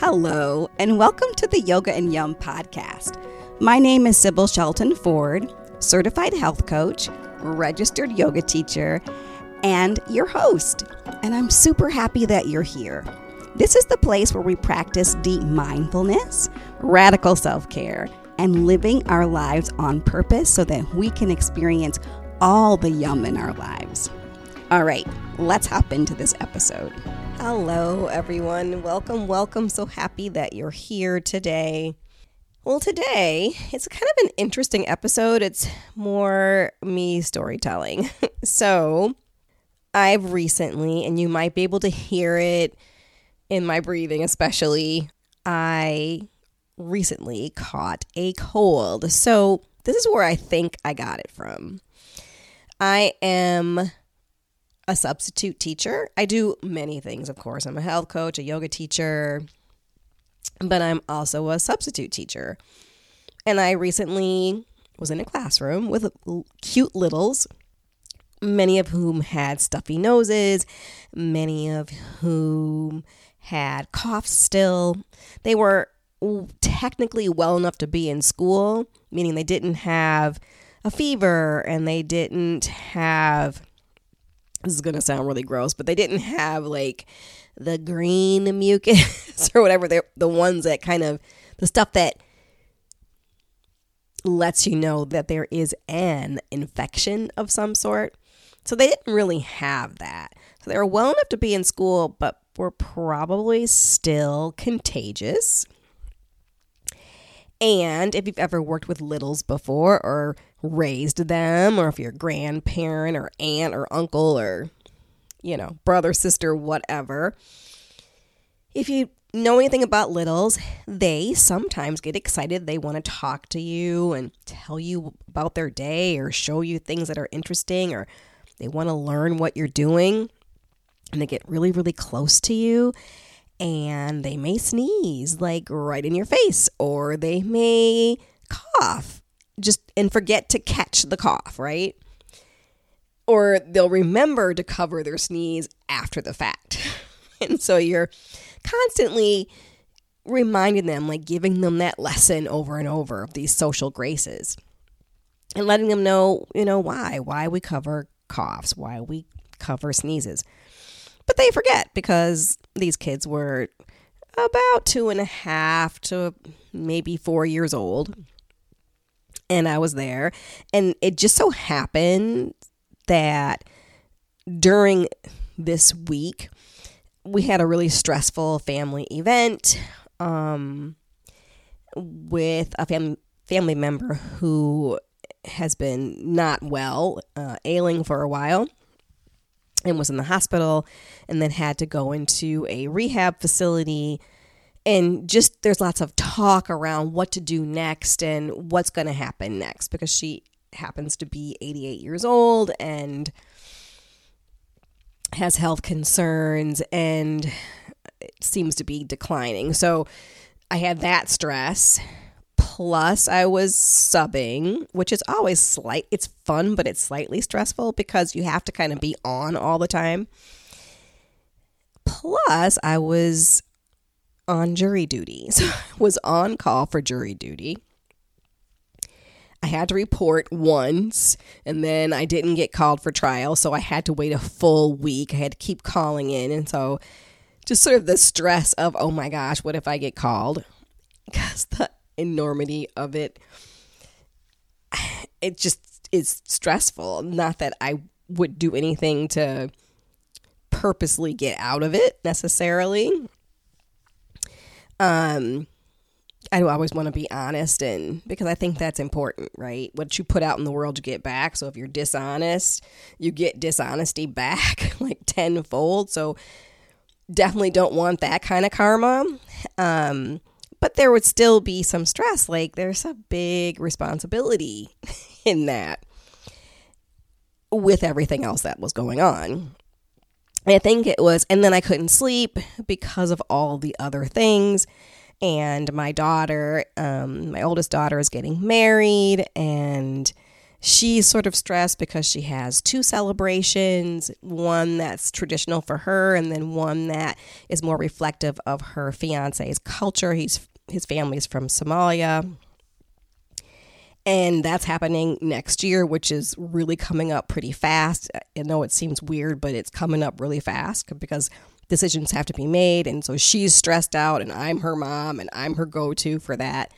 Hello, and welcome to the Yoga and Yum podcast. My name is Sybil Shelton Ford, certified health coach, registered yoga teacher, and your host. And I'm super happy that you're here. This is the place where we practice deep mindfulness, radical self care, and living our lives on purpose so that we can experience all the yum in our lives. All right, let's hop into this episode. Hello, everyone. Welcome, welcome. So happy that you're here today. Well, today it's kind of an interesting episode. It's more me storytelling. so, I've recently, and you might be able to hear it in my breathing, especially, I recently caught a cold. So, this is where I think I got it from. I am a substitute teacher. I do many things, of course. I'm a health coach, a yoga teacher, but I'm also a substitute teacher. And I recently was in a classroom with cute littles, many of whom had stuffy noses, many of whom had coughs still. They were technically well enough to be in school, meaning they didn't have a fever and they didn't have this is going to sound really gross, but they didn't have like the green mucus or whatever. They're the ones that kind of the stuff that lets you know that there is an infection of some sort. So they didn't really have that. So they were well enough to be in school, but were probably still contagious. And if you've ever worked with littles before or raised them, or if you're a grandparent or aunt or uncle or, you know, brother, sister, whatever, if you know anything about littles, they sometimes get excited. They want to talk to you and tell you about their day or show you things that are interesting or they want to learn what you're doing. And they get really, really close to you and they may sneeze like right in your face or they may cough just and forget to catch the cough, right? Or they'll remember to cover their sneeze after the fact. and so you're constantly reminding them, like giving them that lesson over and over of these social graces and letting them know, you know, why, why we cover coughs, why we cover sneezes. But they forget because these kids were about two and a half to maybe four years old. And I was there. And it just so happened that during this week, we had a really stressful family event um, with a fam- family member who has been not well, uh, ailing for a while and was in the hospital and then had to go into a rehab facility and just there's lots of talk around what to do next and what's going to happen next because she happens to be 88 years old and has health concerns and seems to be declining. So I had that stress Plus, I was subbing, which is always slight. It's fun, but it's slightly stressful because you have to kind of be on all the time. Plus, I was on jury duty. So I was on call for jury duty. I had to report once and then I didn't get called for trial, so I had to wait a full week. I had to keep calling in and so just sort of the stress of, oh my gosh, what if I get called? Because the enormity of it, it just is stressful. Not that I would do anything to purposely get out of it necessarily. Um, I do always want to be honest and because I think that's important, right? What you put out in the world, you get back. So if you're dishonest, you get dishonesty back like tenfold. So definitely don't want that kind of karma. Um, but there would still be some stress. Like there's a big responsibility in that with everything else that was going on. I think it was, and then I couldn't sleep because of all the other things. And my daughter, um, my oldest daughter, is getting married, and she's sort of stressed because she has two celebrations one that's traditional for her and then one that is more reflective of her fiance's culture he's his family's from somalia. And that's happening next year which is really coming up pretty fast. I know it seems weird but it's coming up really fast because decisions have to be made. And so she's stressed out and i'm her mom and i'm her go-to for that.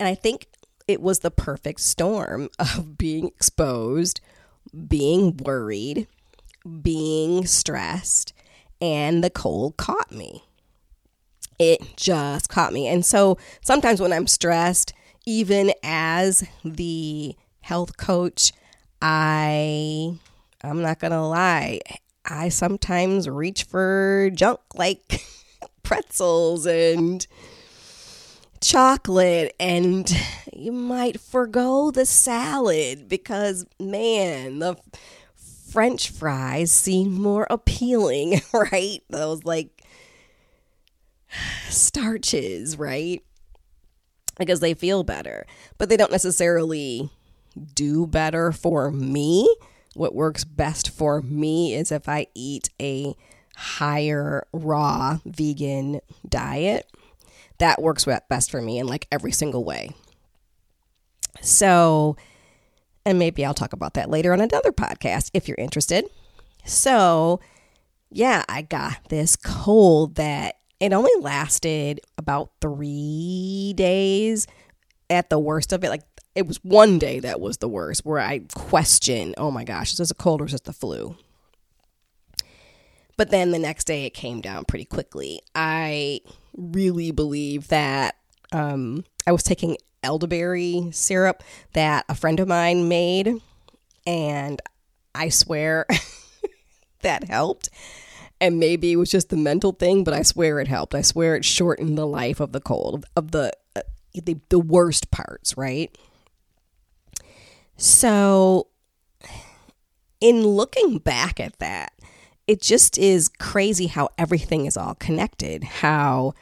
And i think it was the perfect storm of being exposed, being worried, being stressed, and the cold caught me. It just caught me. And so sometimes when I'm stressed, even as the health coach, I I'm not going to lie, I sometimes reach for junk like pretzels and chocolate and you might forego the salad because man the french fries seem more appealing right those like starches right because they feel better but they don't necessarily do better for me what works best for me is if i eat a higher raw vegan diet that works best for me in like every single way. So, and maybe I'll talk about that later on another podcast if you're interested. So, yeah, I got this cold that it only lasted about three days at the worst of it. Like, it was one day that was the worst where I questioned, oh my gosh, is this a cold or is this the flu? But then the next day it came down pretty quickly. I really believe that um, I was taking elderberry syrup that a friend of mine made, and I swear that helped. And maybe it was just the mental thing, but I swear it helped. I swear it shortened the life of the cold, of the uh, the, the worst parts, right? So, in looking back at that, it just is crazy how everything is all connected. How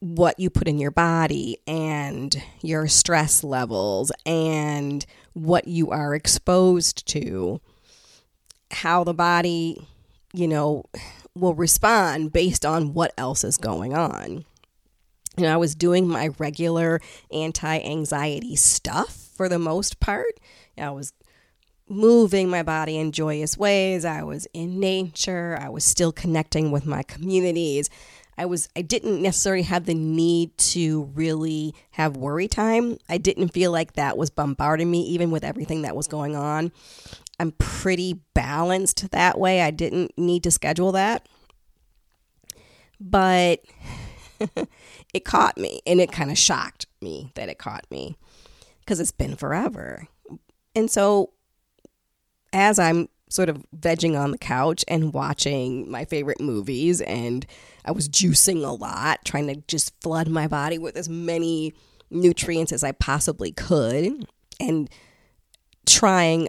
what you put in your body and your stress levels and what you are exposed to, how the body, you know, will respond based on what else is going on. You know, I was doing my regular anti anxiety stuff for the most part. I was moving my body in joyous ways. I was in nature. I was still connecting with my communities. I was I didn't necessarily have the need to really have worry time. I didn't feel like that was bombarding me even with everything that was going on. I'm pretty balanced that way. I didn't need to schedule that. But it caught me and it kind of shocked me that it caught me because it's been forever. And so as I'm sort of vegging on the couch and watching my favorite movies and I was juicing a lot, trying to just flood my body with as many nutrients as I possibly could and trying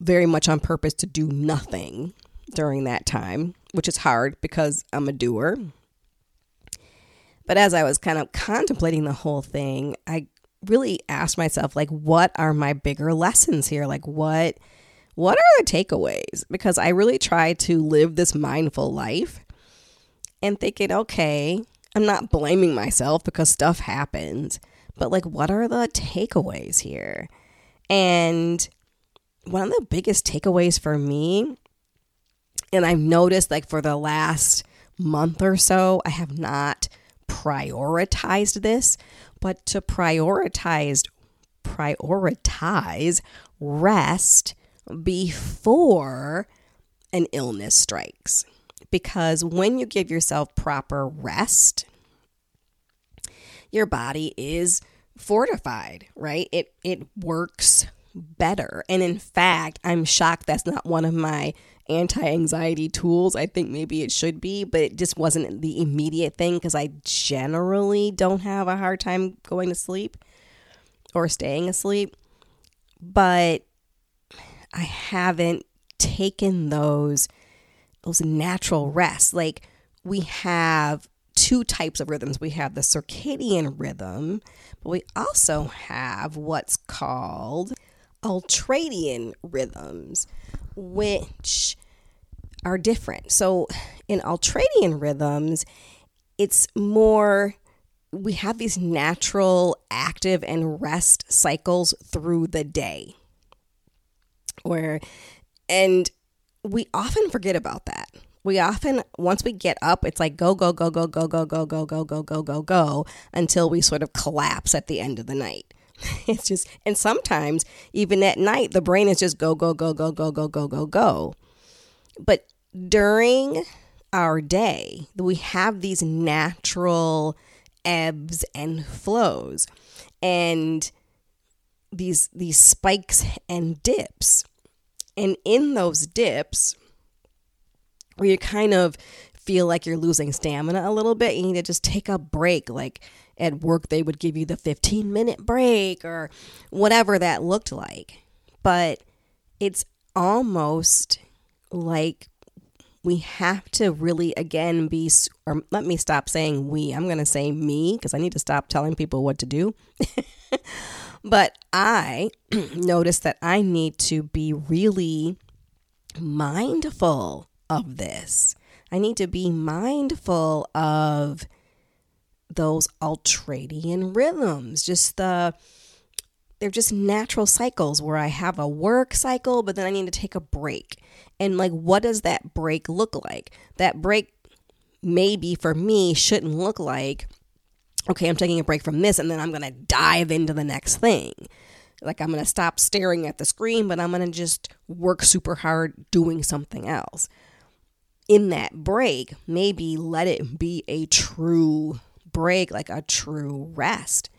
very much on purpose to do nothing during that time, which is hard because I'm a doer. But as I was kind of contemplating the whole thing, I really asked myself like what are my bigger lessons here? Like what what are the takeaways? Because I really try to live this mindful life and thinking, okay, I'm not blaming myself because stuff happens, but like, what are the takeaways here? And one of the biggest takeaways for me, and I've noticed like for the last month or so, I have not prioritized this, but to prioritize prioritize rest before an illness strikes. Because when you give yourself proper rest, your body is fortified, right? It it works better. And in fact, I'm shocked that's not one of my anti-anxiety tools. I think maybe it should be, but it just wasn't the immediate thing because I generally don't have a hard time going to sleep or staying asleep. But I haven't taken those those natural rests. Like we have two types of rhythms. We have the circadian rhythm, but we also have what's called ultradian rhythms, which are different. So in ultradian rhythms, it's more we have these natural active and rest cycles through the day. Where and we often forget about that. We often once we get up, it's like go go go go go go go go go go go go go until we sort of collapse at the end of the night. It's just and sometimes even at night the brain is just go go go go go go go go go. But during our day, we have these natural ebbs and flows and these these spikes and dips. And in those dips, where you kind of feel like you're losing stamina a little bit, you need to just take a break. Like at work, they would give you the 15 minute break or whatever that looked like. But it's almost like we have to really again be or let me stop saying we. I'm going to say me because i need to stop telling people what to do. But i noticed that i need to be really mindful of this. I need to be mindful of those ultradian rhythms just the they're just natural cycles where I have a work cycle, but then I need to take a break. And like, what does that break look like? That break, maybe for me, shouldn't look like, okay, I'm taking a break from this and then I'm going to dive into the next thing. Like, I'm going to stop staring at the screen, but I'm going to just work super hard doing something else. In that break, maybe let it be a true break, like a true rest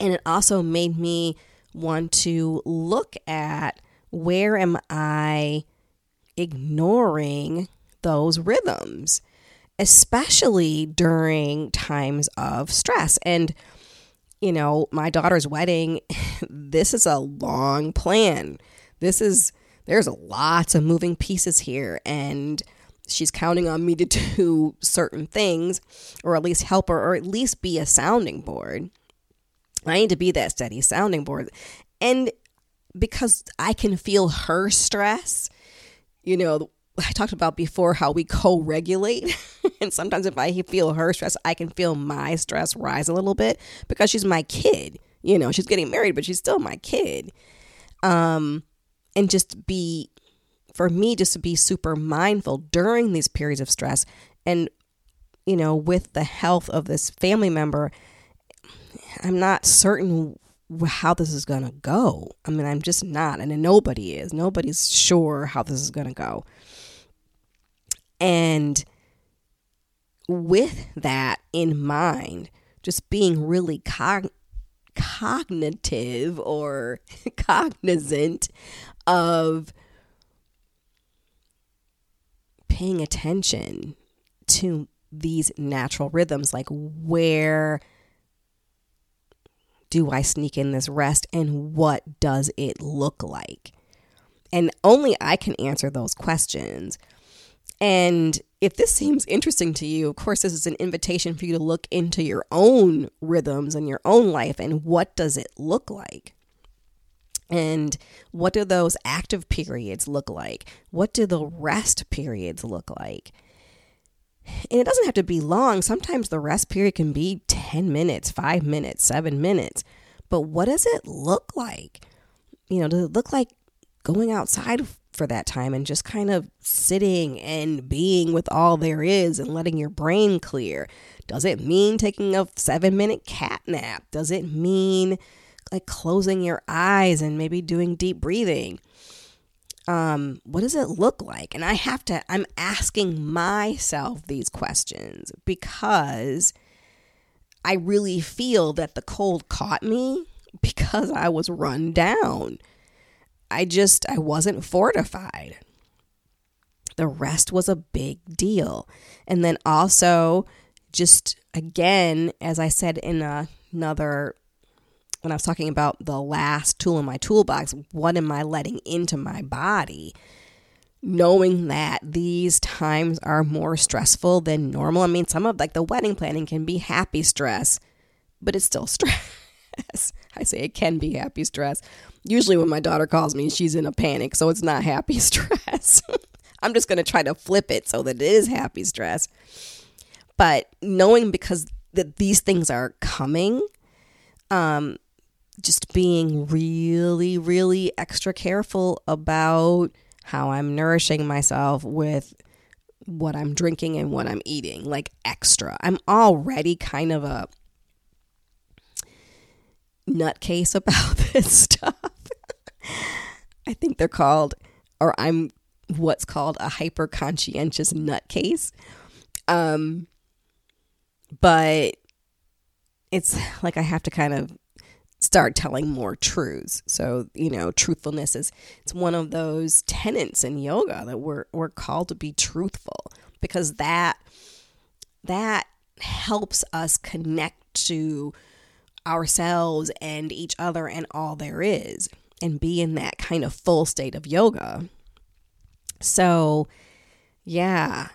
and it also made me want to look at where am I ignoring those rhythms, especially during times of stress. And, you know, my daughter's wedding, this is a long plan. This is, there's lots of moving pieces here. And, she's counting on me to do certain things or at least help her or at least be a sounding board. I need to be that steady sounding board. And because I can feel her stress, you know, I talked about before how we co regulate. and sometimes if I feel her stress, I can feel my stress rise a little bit because she's my kid. You know, she's getting married, but she's still my kid. Um, and just be, for me, just to be super mindful during these periods of stress and, you know, with the health of this family member I'm not certain how this is going to go. I mean, I'm just not, and nobody is. Nobody's sure how this is going to go. And with that in mind, just being really cog- cognitive or cognizant of paying attention to these natural rhythms, like where do I sneak in this rest and what does it look like? And only I can answer those questions. And if this seems interesting to you, of course, this is an invitation for you to look into your own rhythms and your own life and what does it look like? And what do those active periods look like? What do the rest periods look like? And it doesn't have to be long. Sometimes the rest period can be 10 minutes, five minutes, seven minutes. But what does it look like? You know, does it look like going outside for that time and just kind of sitting and being with all there is and letting your brain clear? Does it mean taking a seven minute cat nap? Does it mean like closing your eyes and maybe doing deep breathing? um, what does it look like? And I have to, I'm asking myself these questions because I really feel that the cold caught me because I was run down. I just, I wasn't fortified. The rest was a big deal. And then also, just again, as I said in another when I was talking about the last tool in my toolbox, what am I letting into my body? knowing that these times are more stressful than normal. I mean, some of like the wedding planning can be happy stress, but it's still stress. I say it can be happy stress. Usually, when my daughter calls me, she's in a panic, so it's not happy stress. I'm just going to try to flip it so that it is happy stress. But knowing because that these things are coming, um, just being really, really extra careful about how I'm nourishing myself with what I'm drinking and what I'm eating, like extra. I'm already kind of a nutcase about this stuff. I think they're called, or I'm what's called a hyper conscientious nutcase. Um, but it's like I have to kind of start telling more truths. So, you know, truthfulness is it's one of those tenets in yoga that we're we're called to be truthful because that that helps us connect to ourselves and each other and all there is and be in that kind of full state of yoga. So, yeah,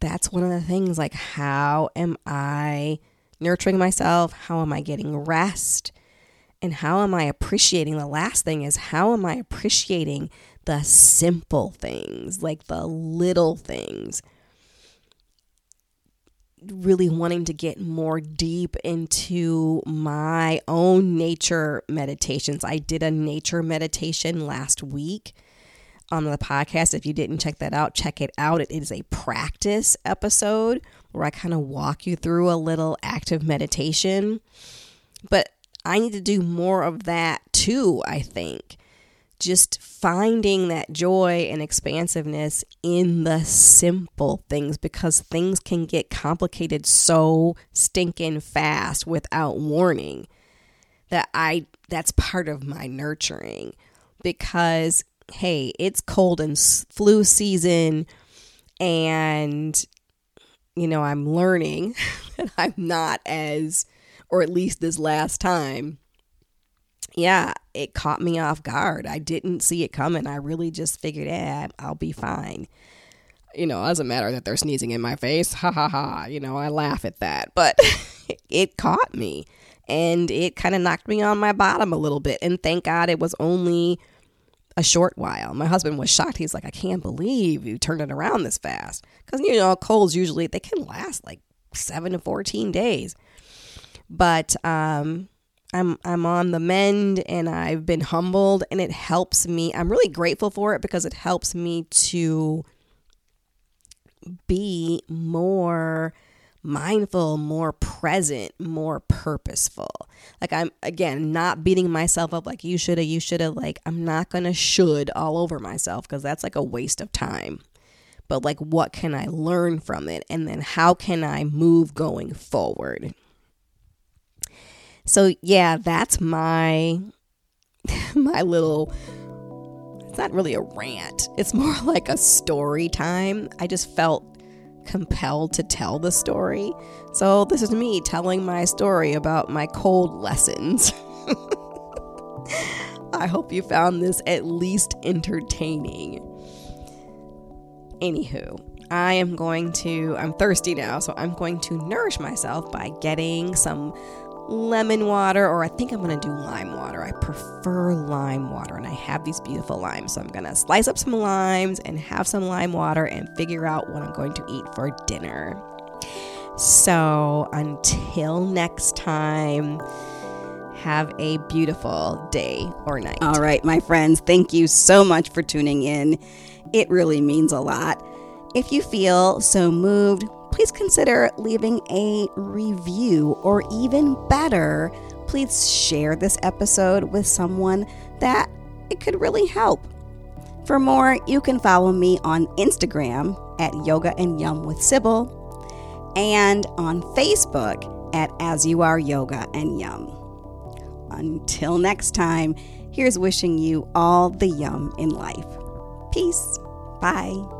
that's one of the things like, how am I nurturing myself? How am I getting rest? And how am I appreciating? The last thing is, how am I appreciating the simple things, like the little things? really wanting to get more deep into my own nature meditations. I did a nature meditation last week on the podcast. If you didn't check that out, check it out. It is a practice episode where I kind of walk you through a little active meditation. But I need to do more of that too, I think. Just finding that joy and expansiveness in the simple things because things can get complicated so stinking fast without warning that I that's part of my nurturing because hey, it's cold and flu season and you know, I'm learning that I'm not as or at least this last time yeah, it caught me off guard. I didn't see it coming. I really just figured, eh, I'll be fine. You know, it doesn't matter that they're sneezing in my face. Ha ha ha. You know, I laugh at that. But it caught me and it kind of knocked me on my bottom a little bit. And thank God it was only a short while. My husband was shocked. He's like, I can't believe you turned it around this fast. Because, you know, colds usually, they can last like seven to 14 days. But, um, I'm I'm on the mend and I've been humbled and it helps me. I'm really grateful for it because it helps me to be more mindful, more present, more purposeful. Like I'm again not beating myself up like you shoulda, you shoulda. Like I'm not gonna should all over myself because that's like a waste of time. But like what can I learn from it? And then how can I move going forward? So yeah, that's my my little it's not really a rant. It's more like a story time. I just felt compelled to tell the story. So this is me telling my story about my cold lessons. I hope you found this at least entertaining. Anywho, I am going to, I'm thirsty now, so I'm going to nourish myself by getting some lemon water, or I think I'm gonna do lime water. I prefer lime water, and I have these beautiful limes. So I'm gonna slice up some limes and have some lime water and figure out what I'm going to eat for dinner. So until next time, have a beautiful day or night. All right, my friends, thank you so much for tuning in. It really means a lot. If you feel so moved, please consider leaving a review, or even better, please share this episode with someone that it could really help. For more, you can follow me on Instagram at Yoga and Yum with Sybil and on Facebook at As You Are Yoga and Yum. Until next time, here's wishing you all the yum in life. Peace. Bye.